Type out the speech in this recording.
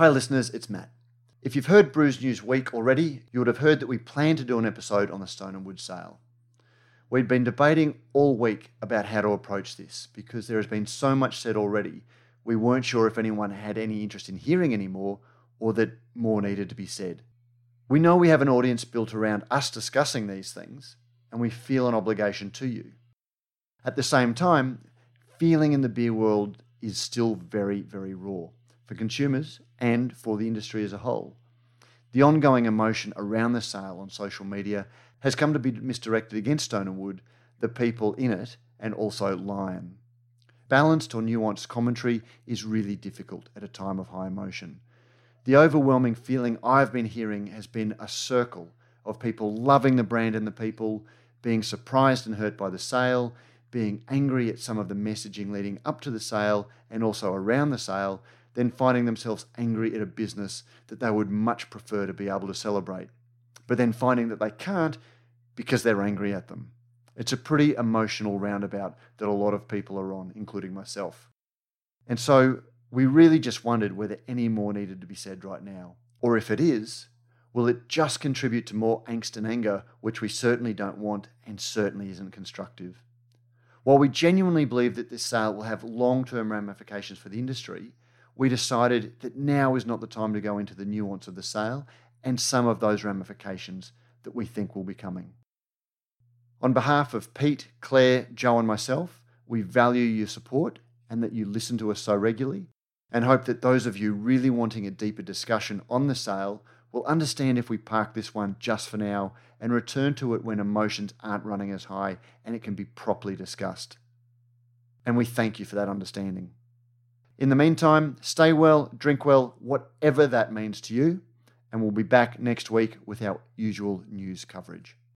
Hi, listeners, it's Matt. If you've heard Brews News Week already, you would have heard that we plan to do an episode on the Stone and Wood sale. We'd been debating all week about how to approach this because there has been so much said already, we weren't sure if anyone had any interest in hearing any more or that more needed to be said. We know we have an audience built around us discussing these things, and we feel an obligation to you. At the same time, feeling in the beer world is still very, very raw for consumers and for the industry as a whole. The ongoing emotion around the sale on social media has come to be misdirected against Stone and Wood, the people in it, and also Lion. Balanced or nuanced commentary is really difficult at a time of high emotion. The overwhelming feeling I've been hearing has been a circle of people loving the brand and the people, being surprised and hurt by the sale, being angry at some of the messaging leading up to the sale and also around the sale, then finding themselves angry at a business that they would much prefer to be able to celebrate, but then finding that they can't because they're angry at them. It's a pretty emotional roundabout that a lot of people are on, including myself. And so we really just wondered whether any more needed to be said right now. Or if it is, will it just contribute to more angst and anger, which we certainly don't want and certainly isn't constructive? While we genuinely believe that this sale will have long term ramifications for the industry, we decided that now is not the time to go into the nuance of the sale and some of those ramifications that we think will be coming. On behalf of Pete, Claire, Joe, and myself, we value your support and that you listen to us so regularly, and hope that those of you really wanting a deeper discussion on the sale will understand if we park this one just for now and return to it when emotions aren't running as high and it can be properly discussed. And we thank you for that understanding. In the meantime, stay well, drink well, whatever that means to you, and we'll be back next week with our usual news coverage.